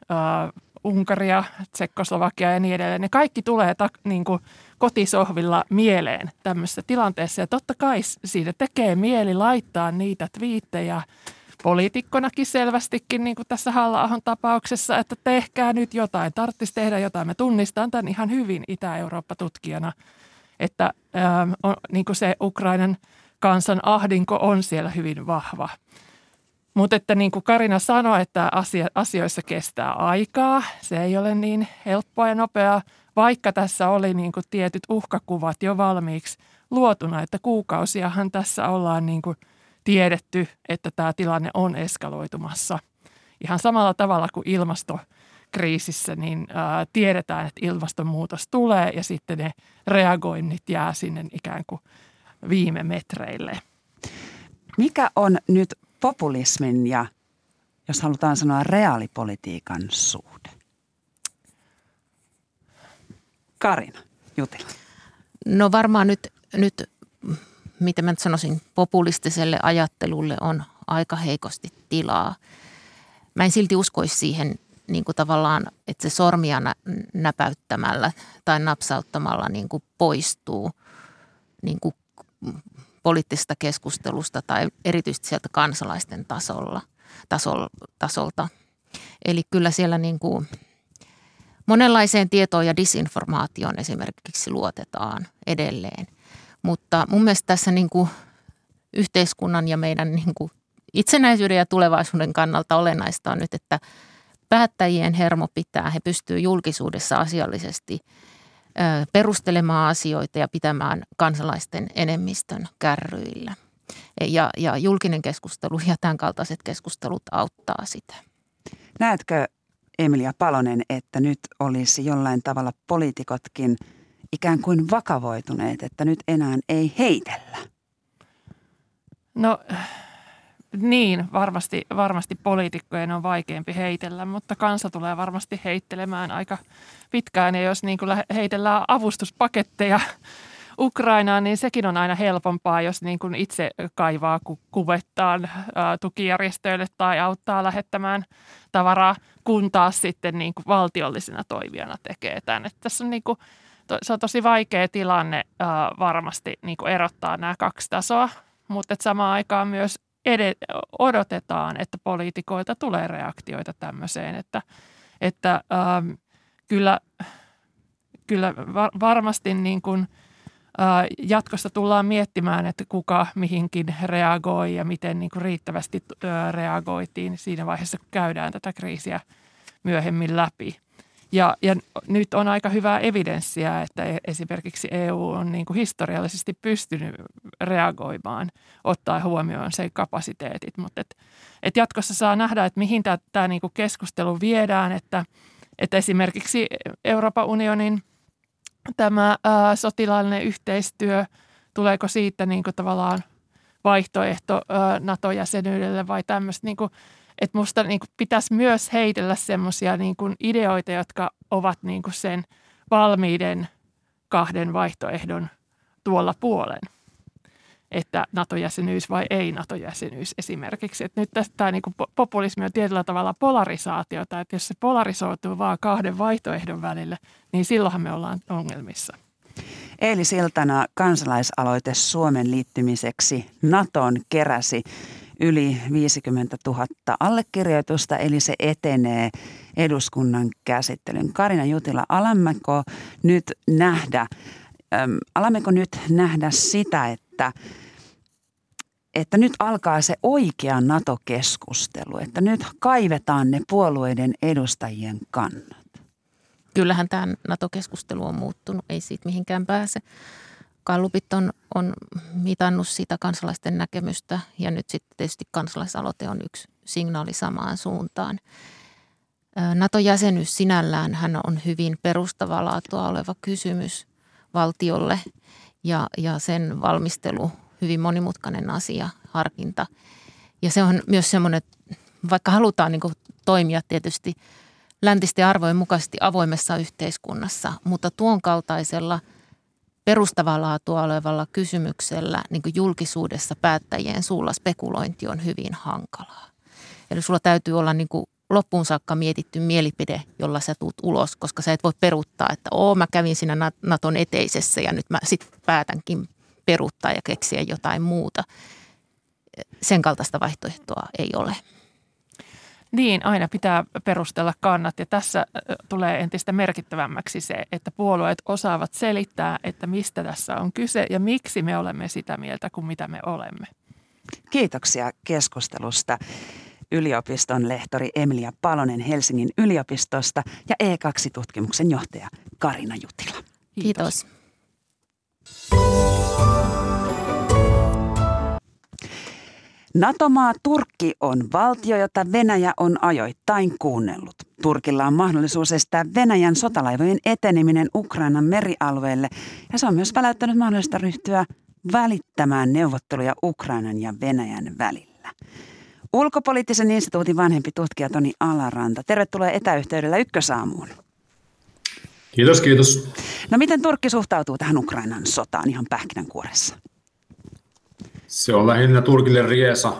Unkaria, Tsekkoslovakia ja niin edelleen. Ne kaikki tulee ta, niin kuin kotisohvilla mieleen tämmöisessä tilanteessa. Ja totta kai siitä tekee mieli laittaa niitä twiittejä poliitikkonakin selvästikin, niin kuin tässä halla tapauksessa, että tehkää nyt jotain, tarvitsisi tehdä jotain. Me tunnistan tämän ihan hyvin Itä-Eurooppa-tutkijana – että ää, ähm, on, niin kuin se Ukrainan kansan ahdinko on siellä hyvin vahva. Mutta että niin kuin Karina sanoi, että asia, asioissa kestää aikaa. Se ei ole niin helppoa ja nopeaa, vaikka tässä oli niin kuin tietyt uhkakuvat jo valmiiksi luotuna, että kuukausiahan tässä ollaan niin kuin tiedetty, että tämä tilanne on eskaloitumassa. Ihan samalla tavalla kuin ilmasto kriisissä, niin ää, tiedetään, että ilmastonmuutos tulee ja sitten ne reagoinnit jää sinne ikään kuin viime metreille. Mikä on nyt populismin ja, jos halutaan sanoa, reaalipolitiikan suhde? Karina Jutila. No varmaan nyt, nyt mitä mä nyt sanoisin, populistiselle ajattelulle on aika heikosti tilaa. Mä en silti uskoisi siihen niin kuin tavallaan, että se sormia näpäyttämällä tai napsauttamalla niin kuin poistuu niin kuin poliittisesta keskustelusta tai erityisesti sieltä kansalaisten tasolla, tasol, tasolta. Eli kyllä siellä niin kuin monenlaiseen tietoon ja disinformaatioon esimerkiksi luotetaan edelleen. Mutta mun mielestä tässä niin kuin yhteiskunnan ja meidän niin kuin itsenäisyyden ja tulevaisuuden kannalta olennaista on nyt, että – päättäjien hermo pitää. He pystyvät julkisuudessa asiallisesti perustelemaan asioita ja pitämään kansalaisten enemmistön kärryillä. Ja, ja julkinen keskustelu ja tämän kaltaiset keskustelut auttaa sitä. Näetkö Emilia Palonen, että nyt olisi jollain tavalla poliitikotkin ikään kuin vakavoituneet, että nyt enää ei heitellä? No niin, varmasti, varmasti poliitikkojen on vaikeampi heitellä, mutta kansa tulee varmasti heittelemään aika pitkään. Ja jos niin kuin heitellään avustuspaketteja [laughs] Ukrainaan, niin sekin on aina helpompaa, jos niin kuin itse kaivaa ku- kuvettaan tukijärjestöille tai auttaa lähettämään tavaraa, kun taas sitten niin kuin valtiollisena toimijana tekee tämän. Että tässä on niin kuin, to, se on tosi vaikea tilanne ää, varmasti niin kuin erottaa nämä kaksi tasoa, mutta samaan aikaan myös edet, odotetaan, että poliitikoilta tulee reaktioita tämmöiseen, että, että ähm, kyllä, kyllä var, varmasti niin kuin, äh, jatkossa tullaan miettimään, että kuka mihinkin reagoi ja miten niin kuin riittävästi äh, reagoitiin siinä vaiheessa, kun käydään tätä kriisiä myöhemmin läpi. Ja, ja nyt on aika hyvää evidenssiä, että e, esimerkiksi EU on niin kuin historiallisesti pystynyt reagoimaan, ottaa huomioon sen kapasiteetit. Mutta et, et jatkossa saa nähdä, että mihin tämä niin keskustelu viedään, että, että esimerkiksi Euroopan unionin tämä ää, sotilaallinen yhteistyö, tuleeko siitä niin kuin tavallaan vaihtoehto ää, NATO-jäsenyydelle vai tämmöistä niin että musta niin kuin pitäisi myös heitellä semmoisia niin ideoita, jotka ovat niin kuin sen valmiiden kahden vaihtoehdon tuolla puolen. Että NATO-jäsenyys vai ei NATO-jäsenyys esimerkiksi. Että nyt tämä niin populismi on tietyllä tavalla polarisaatiota, että jos se polarisoituu vaan kahden vaihtoehdon välillä, niin silloinhan me ollaan ongelmissa. Eilisiltana kansalaisaloite Suomen liittymiseksi NATOon keräsi yli 50 000 allekirjoitusta, eli se etenee eduskunnan käsittelyn. Karina Jutila, alammeko nyt nähdä, äm, alammeko nyt nähdä sitä, että että nyt alkaa se oikea NATO-keskustelu, että nyt kaivetaan ne puolueiden edustajien kannat? Kyllähän tämä NATO-keskustelu on muuttunut, ei siitä mihinkään pääse. Kallupit on, on mitannut sitä kansalaisten näkemystä ja nyt sitten tietysti kansalaisaloite on yksi signaali samaan suuntaan. NATO-jäsenyys sinällään hän on hyvin perustavaa laatua oleva kysymys valtiolle ja, ja sen valmistelu hyvin monimutkainen asia, harkinta. Ja se on myös semmoinen, vaikka halutaan niin toimia tietysti läntisten arvojen mukaisesti avoimessa yhteiskunnassa, mutta tuon kaltaisella – perustavaa laatua olevalla kysymyksellä niin kuin julkisuudessa päättäjien suulla spekulointi on hyvin hankalaa. Eli sulla täytyy olla niin kuin loppuun saakka mietitty mielipide, jolla sä tuut ulos, koska sä et voi peruuttaa, että oo mä kävin siinä Naton eteisessä ja nyt mä sitten päätänkin peruuttaa ja keksiä jotain muuta. Sen kaltaista vaihtoehtoa ei ole. Niin, aina pitää perustella kannat ja tässä tulee entistä merkittävämmäksi se, että puolueet osaavat selittää, että mistä tässä on kyse ja miksi me olemme sitä mieltä kuin mitä me olemme. Kiitoksia keskustelusta yliopiston lehtori Emilia Palonen Helsingin yliopistosta ja E2-tutkimuksen johtaja Karina Jutila. Kiitos. NATO-maa Turkki on valtio, jota Venäjä on ajoittain kuunnellut. Turkilla on mahdollisuus estää Venäjän sotalaivojen eteneminen Ukrainan merialueelle ja se on myös väläyttänyt mahdollista ryhtyä välittämään neuvotteluja Ukrainan ja Venäjän välillä. Ulkopoliittisen instituutin vanhempi tutkija Toni Alaranta, tervetuloa etäyhteydellä Ykkösaamuun. Kiitos, kiitos. No miten Turkki suhtautuu tähän Ukrainan sotaan ihan pähkinänkuoressa? Se on lähinnä Turkille riesa,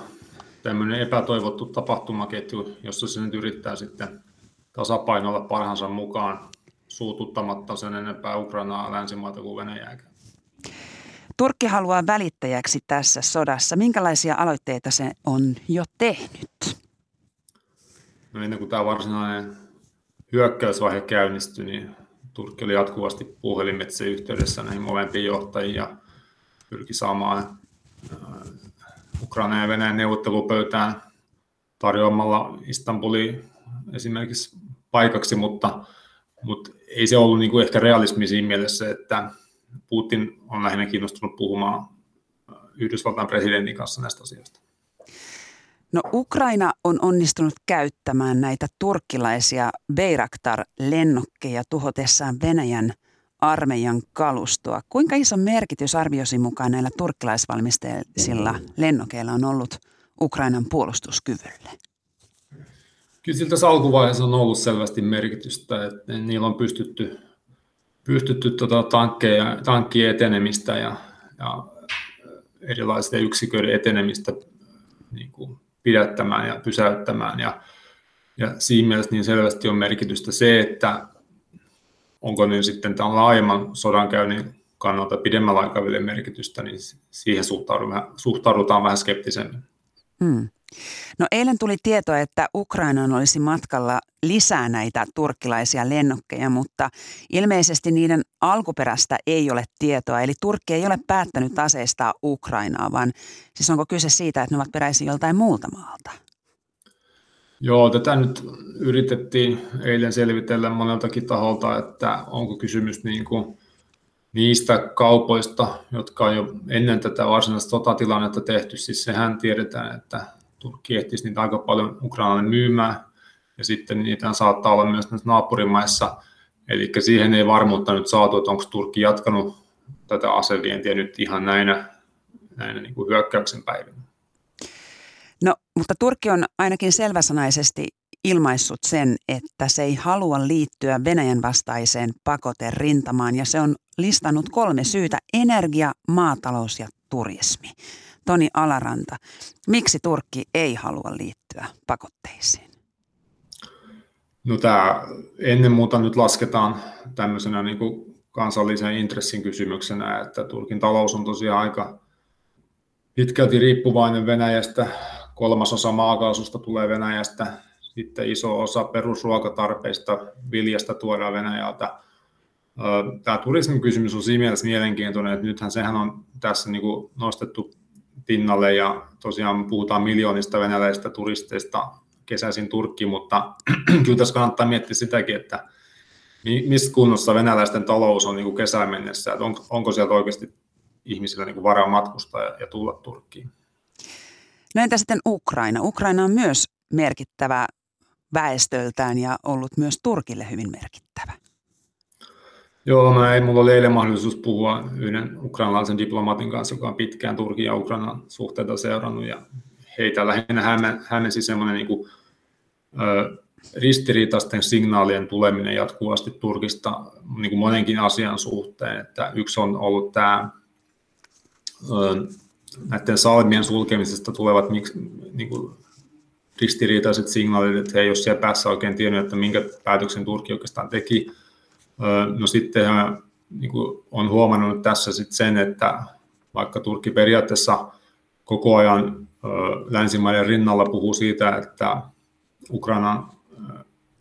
tämmöinen epätoivottu tapahtumaketju, jossa se nyt yrittää sitten tasapainolla parhaansa mukaan suututtamatta sen enempää Ukrainaa länsimaata kuin Venäjääkään. Turkki haluaa välittäjäksi tässä sodassa. Minkälaisia aloitteita se on jo tehnyt? No ennen kuin tämä varsinainen hyökkäysvaihe käynnistyi, niin Turkki oli jatkuvasti puhelimitse yhteydessä näihin molempiin johtajiin ja pyrki saamaan Ukraina ja Venäjän neuvottelupöytään tarjoamalla Istanbulin esimerkiksi paikaksi, mutta, mutta ei se ollut niin kuin ehkä realismi siinä mielessä, että Putin on lähinnä kiinnostunut puhumaan Yhdysvaltain presidentin kanssa näistä asioista. No Ukraina on onnistunut käyttämään näitä turkkilaisia Bayraktar-lennokkeja tuhotessaan Venäjän armeijan kalustoa. Kuinka iso merkitys arviosi mukaan näillä turkkilaisvalmisteisilla lennokeilla on ollut Ukrainan puolustuskyvylle? Kyllä siltä alkuvaiheessa on ollut selvästi merkitystä, että niillä on pystytty, pystytty tota tankkeja, tankkien etenemistä ja, ja erilaisten yksiköiden etenemistä niin kuin pidättämään ja pysäyttämään. Ja, ja siinä mielessä niin selvästi on merkitystä se, että onko ne sitten tämän laajemman sodankäynnin kannalta pidemmällä aikavälin merkitystä, niin siihen suhtaudutaan vähän skeptisemmin. Hmm. No eilen tuli tieto, että Ukrainan olisi matkalla lisää näitä turkkilaisia lennokkeja, mutta ilmeisesti niiden alkuperästä ei ole tietoa. Eli Turkki ei ole päättänyt aseistaa Ukrainaa, vaan siis onko kyse siitä, että ne ovat peräisin joltain muulta maalta? Joo, tätä nyt yritettiin eilen selvitellä moneltakin taholta, että onko kysymys niin kuin niistä kaupoista, jotka on jo ennen tätä varsinaista sotatilannetta tehty. Siis sehän tiedetään, että Turkki ehtisi niitä aika paljon Ukrainalle myymään, ja sitten niitä saattaa olla myös näissä naapurimaissa, eli siihen ei varmuutta nyt saatu, että onko Turkki jatkanut tätä asevientiä nyt ihan näinä, näinä niin kuin hyökkäyksen päivinä. No, mutta Turkki on ainakin selväsanaisesti ilmaissut sen, että se ei halua liittyä Venäjän vastaiseen pakoteen rintamaan ja se on listannut kolme syytä, energia, maatalous ja turismi. Toni Alaranta, miksi Turkki ei halua liittyä pakotteisiin? No tämä ennen muuta nyt lasketaan tämmöisenä niin kuin kansallisen intressin kysymyksenä, että Turkin talous on tosiaan aika pitkälti riippuvainen Venäjästä. Kolmasosa maakaasusta tulee Venäjästä, sitten iso osa perusruokatarpeista viljasta tuodaan Venäjältä. Tämä turismikysymys on siinä mielessä mielenkiintoinen, että nythän sehän on tässä niin kuin nostettu pinnalle ja tosiaan puhutaan miljoonista venäläisistä turisteista kesäisin Turkkiin, mutta [clears throat] kyllä tässä kannattaa miettiä sitäkin, että mistä kunnossa venäläisten talous on niin kuin kesään mennessä, että onko, onko sieltä oikeasti ihmisillä niin varaa matkustaa ja, ja tulla Turkkiin. No entä sitten Ukraina? Ukraina on myös merkittävä väestöltään ja ollut myös Turkille hyvin merkittävä. Joo, mä ei, mulla oli eilen mahdollisuus puhua yhden ukrainalaisen diplomatin kanssa, joka on pitkään Turkin ja Ukrainan suhteita seurannut, ja heitä lähinnä hämmensi semmoinen niin ristiriitaisten signaalien tuleminen jatkuvasti Turkista niin kuin monenkin asian suhteen, että yksi on ollut tämä näiden salmien sulkemisesta tulevat niin kuin, ristiriitaiset signaalit, että he ei ole siellä päässä oikein tiennyt, että minkä päätöksen Turkki oikeastaan teki, No sitten niin kuin on huomannut tässä sit sen, että vaikka Turkki periaatteessa koko ajan länsimaiden rinnalla puhuu siitä, että Ukrainan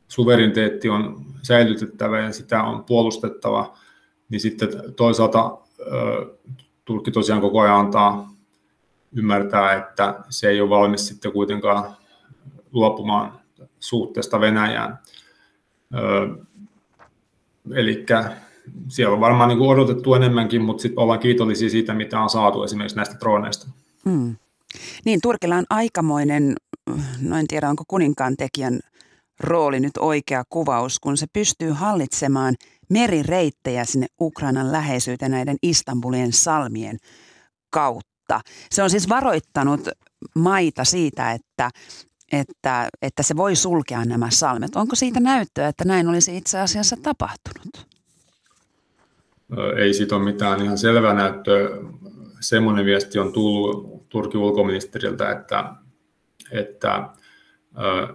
suvereniteetti on säilytettävä ja sitä on puolustettava, niin sitten toisaalta Turkki tosiaan koko ajan antaa ymmärtää, että se ei ole valmis sitten kuitenkaan luopumaan suhteesta Venäjään. Eli siellä on varmaan niin odotettu enemmänkin, mutta sitten ollaan kiitollisia siitä, mitä on saatu esimerkiksi näistä droneista. Hmm. Niin, Turkilla on aikamoinen, no en tiedä onko kuninkaan tekijän rooli nyt oikea kuvaus, kun se pystyy hallitsemaan merireittejä sinne Ukrainan läheisyyteen näiden Istanbulien salmien kautta. Se on siis varoittanut maita siitä, että että, että se voi sulkea nämä salmet. Onko siitä näyttöä, että näin olisi itse asiassa tapahtunut? Ei siitä ole mitään ihan selvää näyttöä. Semmoinen viesti on tullut Turkin ulkoministeriltä, että, että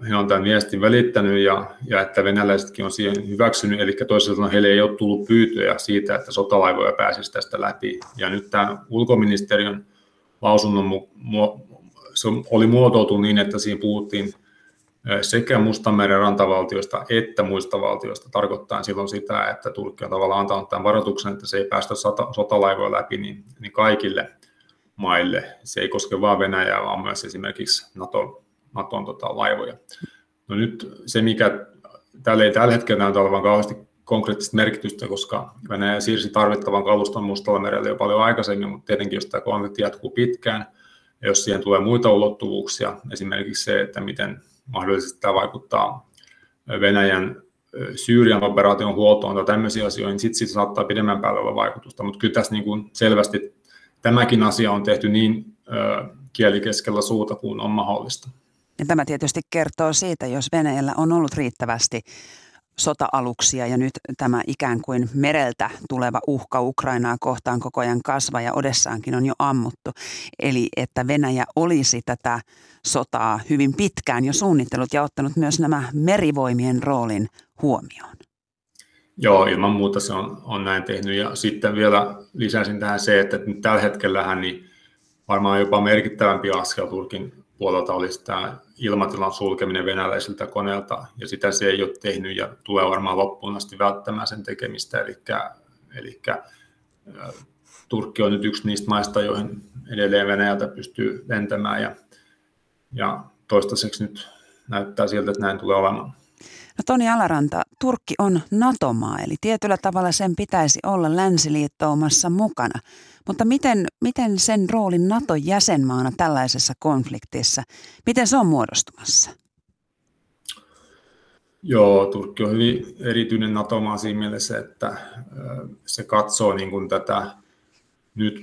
he on tämän viestin välittänyt ja, ja että venäläisetkin on siihen hyväksynyt, eli toisaalta heille ei ole tullut pyytöjä siitä, että sotalaivoja pääsisi tästä läpi. Ja nyt tämän ulkoministeriön lausunnon se oli muotoiltu niin, että siinä puhuttiin sekä Mustanmeren rantavaltioista että muista valtioista, tarkoittaa silloin sitä, että Turkki on tavallaan antanut tämän varoituksen, että se ei päästä sota, sotalaivoja läpi niin, niin kaikille maille. Se ei koske vain Venäjää, vaan myös esimerkiksi NATO, Naton tota, laivoja. No nyt se, mikä tällä ei tällä hetkellä näytä olevan kauheasti konkreettista merkitystä, koska Venäjä siirsi tarvittavan kaluston Mustalla merellä jo paljon aikaisemmin, mutta tietenkin jos tämä konflikti jatkuu pitkään, ja jos siihen tulee muita ulottuvuuksia, esimerkiksi se, että miten mahdollisesti tämä vaikuttaa Venäjän Syyrian operaation huoltoon tai tämmöisiä asioita, niin sitten siitä saattaa pidemmän päälle olla vaikutusta. Mutta kyllä tässä niin kuin selvästi tämäkin asia on tehty niin kielikeskellä suuta kuin on mahdollista. Ja tämä tietysti kertoo siitä, jos Venäjällä on ollut riittävästi sota-aluksia ja nyt tämä ikään kuin mereltä tuleva uhka Ukrainaa kohtaan koko ajan kasvaa ja Odessaankin on jo ammuttu. Eli että Venäjä olisi tätä sotaa hyvin pitkään jo suunnittelut ja ottanut myös nämä merivoimien roolin huomioon. Joo, ilman muuta se on, on näin tehnyt. Ja sitten vielä lisäisin tähän se, että nyt tällä hetkellähän niin varmaan jopa merkittävämpi askel Turkin puolelta olisi tämä ilmatilan sulkeminen venäläisiltä koneelta, ja sitä se ei ole tehnyt ja tulee varmaan loppuun asti välttämään sen tekemistä. Eli, eli Turkki on nyt yksi niistä maista, joihin edelleen Venäjältä pystyy lentämään, ja, ja toistaiseksi nyt näyttää siltä, että näin tulee olemaan. No Toni Alaranta, Turkki on NATO-maa, eli tietyllä tavalla sen pitäisi olla länsiliittoumassa mukana. Mutta miten, miten sen roolin NATO-jäsenmaana tällaisessa konfliktissa, miten se on muodostumassa? Joo, Turkki on hyvin erityinen NATO-maa siinä mielessä, että se katsoo niin kuin tätä nyt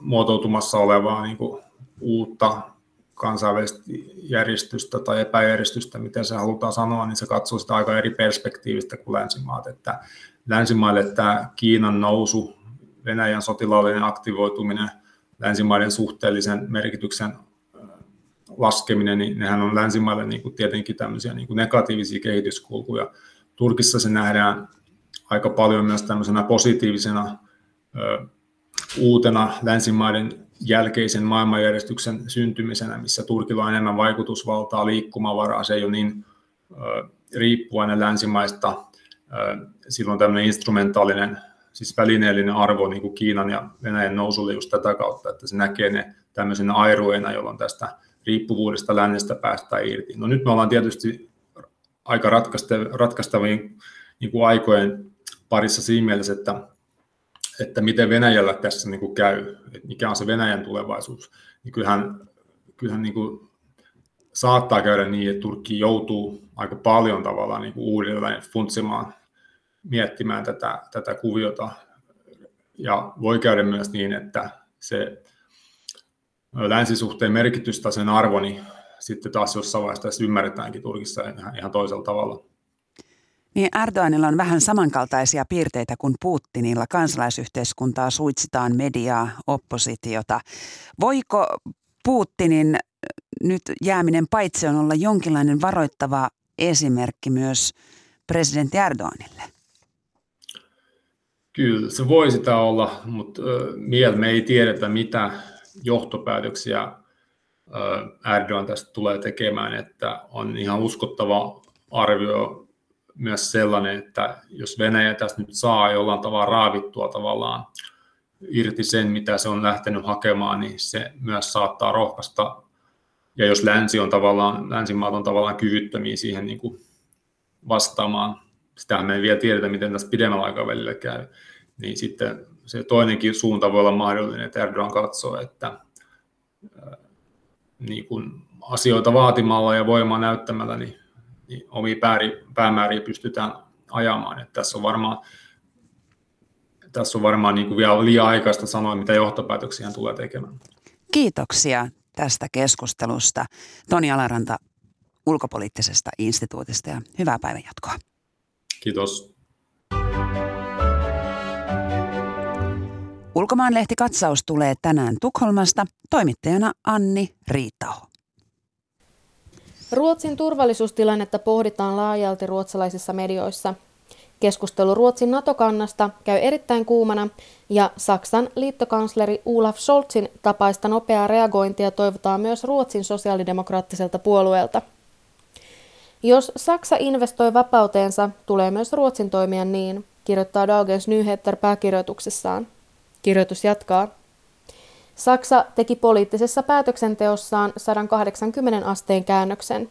muotoutumassa olevaa niin kuin uutta kansainvälistä järjestystä tai epäjärjestystä, miten se halutaan sanoa, niin se katsoo sitä aika eri perspektiivistä kuin länsimaat. Että länsimaille tämä Kiinan nousu, Venäjän sotilaallinen aktivoituminen, länsimaiden suhteellisen merkityksen laskeminen, niin nehän on länsimaille niin kuin tietenkin tämmöisiä niin kuin negatiivisia kehityskulkuja. Turkissa se nähdään aika paljon myös tämmöisenä positiivisena ö, uutena länsimaiden jälkeisen maailmanjärjestyksen syntymisenä, missä Turkilla on enemmän vaikutusvaltaa, liikkumavaraa, se ei ole niin riippuvainen länsimaista. Silloin tämmöinen instrumentaalinen, siis välineellinen arvo niin kuin Kiinan ja Venäjän nousulle just tätä kautta, että se näkee ne tämmöisenä airueina, jolloin tästä riippuvuudesta lännestä päästään irti. No nyt me ollaan tietysti aika ratkaistavien niin kuin aikojen parissa siinä mielessä, että että miten Venäjällä tässä niin kuin käy, että mikä on se Venäjän tulevaisuus, niin kyllähän, kyllähän niin kuin saattaa käydä niin, että Turkki joutuu aika paljon tavallaan niin kuin uudelleen funtsimaan, miettimään tätä, tätä kuviota. Ja voi käydä myös niin, että se länsisuhteen merkitystä, sen arvo, niin sitten taas jossain vaiheessa ymmärretäänkin Turkissa ihan, ihan toisella tavalla. Niin Erdoganilla on vähän samankaltaisia piirteitä kuin Putinilla. Kansalaisyhteiskuntaa suitsitaan mediaa, oppositiota. Voiko Putinin nyt jääminen paitsi on olla jonkinlainen varoittava esimerkki myös presidentti Erdoganille? Kyllä, se voi sitä olla, mutta vielä me ei tiedetä, mitä johtopäätöksiä Erdogan tästä tulee tekemään, että on ihan uskottava arvio myös sellainen, että jos Venäjä tästä nyt saa jollain tavalla raavittua tavallaan irti sen, mitä se on lähtenyt hakemaan, niin se myös saattaa rohkaista. Ja jos länsi on tavallaan, länsimaat on tavallaan kyvyttömiä siihen niin kuin vastaamaan, sitä me ei vielä tiedetä, miten tässä pidemmällä aikavälillä käy, niin sitten se toinenkin suunta voi olla mahdollinen, että Erdogan katsoo, että niin kuin asioita vaatimalla ja voimaa näyttämällä, niin niin omia päämääriä pystytään ajamaan. Että tässä on varmaan, tässä on varmaan niin kuin vielä liian aikaista sanoa, mitä johtopäätöksiä hän tulee tekemään. Kiitoksia tästä keskustelusta. Toni Alaranta ulkopoliittisesta instituutista ja hyvää päivänjatkoa. Kiitos. Ulkomaanlehti katsaus tulee tänään Tukholmasta. Toimittajana Anni Riittaho. Ruotsin turvallisuustilannetta pohditaan laajalti ruotsalaisissa medioissa. Keskustelu Ruotsin NATO-kannasta käy erittäin kuumana ja Saksan liittokansleri Olaf Scholzin tapaista nopeaa reagointia toivotaan myös Ruotsin sosiaalidemokraattiselta puolueelta. Jos Saksa investoi vapauteensa, tulee myös Ruotsin toimia niin, kirjoittaa Dagens Nyheter pääkirjoituksessaan. Kirjoitus jatkaa. Saksa teki poliittisessa päätöksenteossaan 180 asteen käännöksen.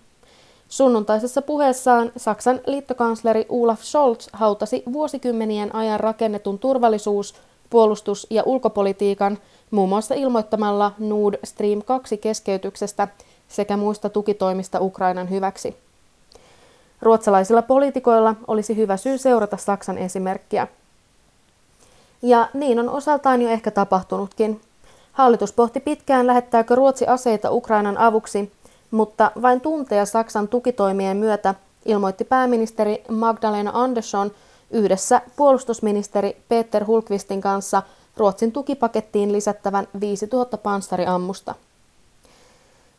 Sunnuntaisessa puheessaan Saksan liittokansleri Olaf Scholz hautasi vuosikymmenien ajan rakennetun turvallisuus-, puolustus- ja ulkopolitiikan muun muassa ilmoittamalla Nord Stream 2 keskeytyksestä sekä muista tukitoimista Ukrainan hyväksi. Ruotsalaisilla poliitikoilla olisi hyvä syy seurata Saksan esimerkkiä. Ja niin on osaltaan jo ehkä tapahtunutkin. Hallitus pohti pitkään, lähettääkö Ruotsi aseita Ukrainan avuksi, mutta vain tunteja Saksan tukitoimien myötä ilmoitti pääministeri Magdalena Andersson yhdessä puolustusministeri Peter Hulkvistin kanssa Ruotsin tukipakettiin lisättävän 5000 panssariammusta.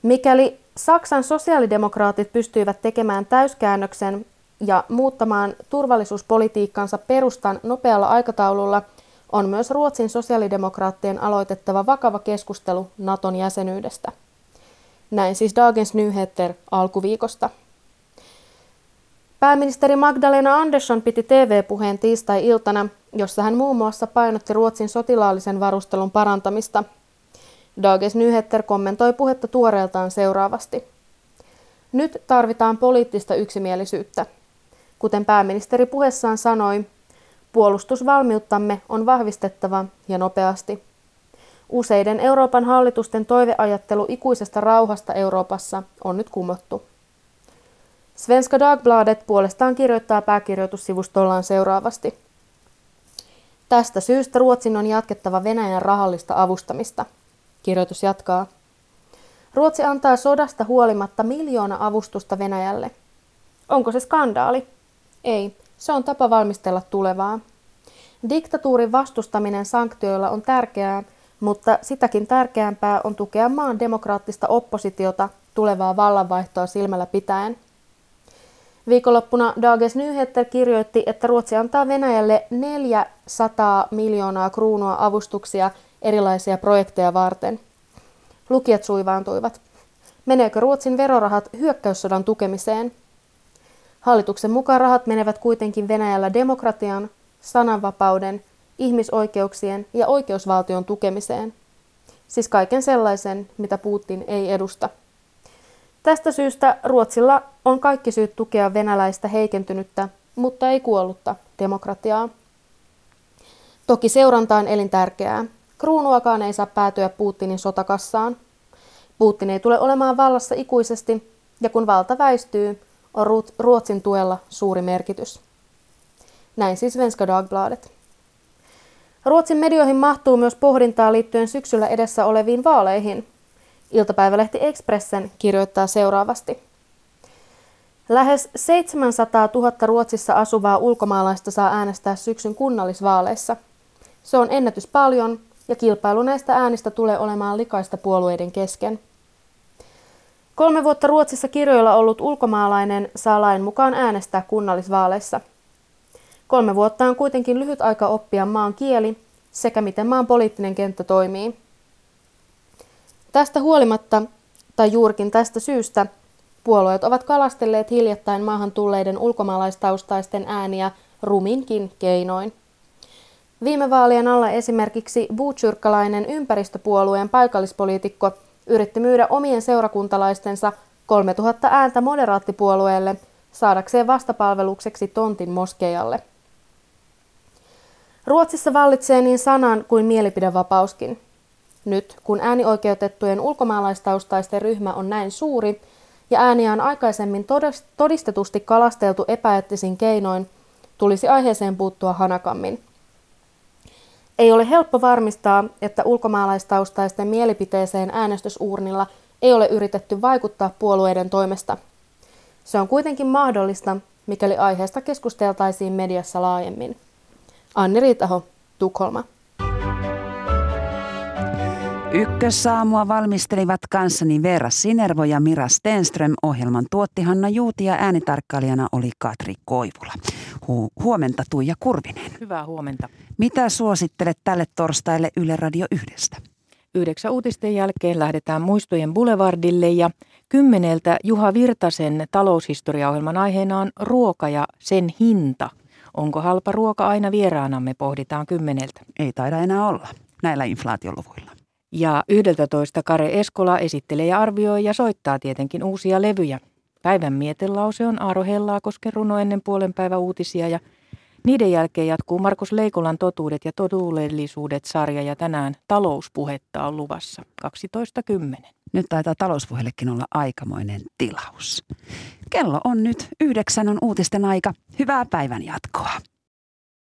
Mikäli Saksan sosiaalidemokraatit pystyivät tekemään täyskäännöksen ja muuttamaan turvallisuuspolitiikkansa perustan nopealla aikataululla, on myös Ruotsin sosiaalidemokraattien aloitettava vakava keskustelu Naton jäsenyydestä. Näin siis Dagens Nyheter alkuviikosta. Pääministeri Magdalena Andersson piti TV-puheen tiistai-iltana, jossa hän muun muassa painotti Ruotsin sotilaallisen varustelun parantamista. Dagens Nyheter kommentoi puhetta tuoreeltaan seuraavasti. Nyt tarvitaan poliittista yksimielisyyttä. Kuten pääministeri puheessaan sanoi, puolustusvalmiuttamme on vahvistettava ja nopeasti. Useiden Euroopan hallitusten toiveajattelu ikuisesta rauhasta Euroopassa on nyt kumottu. Svenska Dagbladet puolestaan kirjoittaa pääkirjoitussivustollaan seuraavasti. Tästä syystä Ruotsin on jatkettava Venäjän rahallista avustamista. Kirjoitus jatkaa. Ruotsi antaa sodasta huolimatta miljoona avustusta Venäjälle. Onko se skandaali? Ei, se on tapa valmistella tulevaa. Diktatuurin vastustaminen sanktioilla on tärkeää, mutta sitäkin tärkeämpää on tukea maan demokraattista oppositiota tulevaa vallanvaihtoa silmällä pitäen. Viikonloppuna Dages Nyheter kirjoitti, että Ruotsi antaa Venäjälle 400 miljoonaa kruunua avustuksia erilaisia projekteja varten. Lukijat suivaantuivat. Meneekö Ruotsin verorahat hyökkäyssodan tukemiseen? Hallituksen mukaan rahat menevät kuitenkin Venäjällä demokratian, sananvapauden ihmisoikeuksien ja oikeusvaltion tukemiseen. Siis kaiken sellaisen, mitä Putin ei edusta. Tästä syystä Ruotsilla on kaikki syyt tukea venäläistä heikentynyttä, mutta ei kuollutta demokratiaa. Toki seuranta on elintärkeää. Kruunuakaan ei saa päätyä Putinin sotakassaan. Putin ei tule olemaan vallassa ikuisesti, ja kun valta väistyy, on Ruotsin tuella suuri merkitys. Näin siis Svenska Dagbladet. Ruotsin medioihin mahtuu myös pohdintaa liittyen syksyllä edessä oleviin vaaleihin. Iltapäivälehti Expressen kirjoittaa seuraavasti. Lähes 700 000 Ruotsissa asuvaa ulkomaalaista saa äänestää syksyn kunnallisvaaleissa. Se on ennätys paljon ja kilpailu näistä äänistä tulee olemaan likaista puolueiden kesken. Kolme vuotta Ruotsissa kirjoilla ollut ulkomaalainen saa lain mukaan äänestää kunnallisvaaleissa – Kolme vuotta on kuitenkin lyhyt aika oppia maan kieli sekä miten maan poliittinen kenttä toimii. Tästä huolimatta, tai juurikin tästä syystä, puolueet ovat kalastelleet hiljattain maahan tulleiden ulkomaalaistaustaisten ääniä ruminkin keinoin. Viime vaalien alla esimerkiksi buutsyrkkalainen ympäristöpuolueen paikallispoliitikko yritti myydä omien seurakuntalaistensa 3000 ääntä moderaattipuolueelle saadakseen vastapalvelukseksi tontin moskeijalle. Ruotsissa vallitsee niin sanan kuin mielipidevapauskin. Nyt, kun äänioikeutettujen ulkomaalaistaustaisten ryhmä on näin suuri ja ääniä on aikaisemmin todistetusti kalasteltu epäeettisin keinoin, tulisi aiheeseen puuttua hanakammin. Ei ole helppo varmistaa, että ulkomaalaistaustaisten mielipiteeseen äänestysuurnilla ei ole yritetty vaikuttaa puolueiden toimesta. Se on kuitenkin mahdollista, mikäli aiheesta keskusteltaisiin mediassa laajemmin. Anni Riitaho, Tukholma. Ykkössaamua valmistelivat kanssani Veera Sinervo ja Mira Stenström. Ohjelman tuotti Hanna Juuti ja äänitarkkailijana oli Katri Koivula. Hu- huomenta Tuija Kurvinen. Hyvää huomenta. Mitä suosittelet tälle torstaille Yle Radio yhdestä? Yhdeksän uutisten jälkeen lähdetään muistojen boulevardille ja kymmeneltä Juha Virtasen taloushistoriaohjelman aiheena on ruoka ja sen hinta – Onko halpa ruoka aina vieraanamme, pohditaan kymmeneltä. Ei taida enää olla näillä inflaatioluvuilla. Ja 11 Kare Eskola esittelee ja arvioi ja soittaa tietenkin uusia levyjä. Päivän mietelause on Aaro Hellaakosken runo ennen puolen päivän uutisia ja niiden jälkeen jatkuu Markus Leikolan totuudet ja totuudellisuudet sarja ja tänään talouspuhetta on luvassa 12.10. Nyt taitaa talouspuhellekin olla aikamoinen tilaus. Kello on nyt yhdeksän on uutisten aika. Hyvää päivän jatkoa.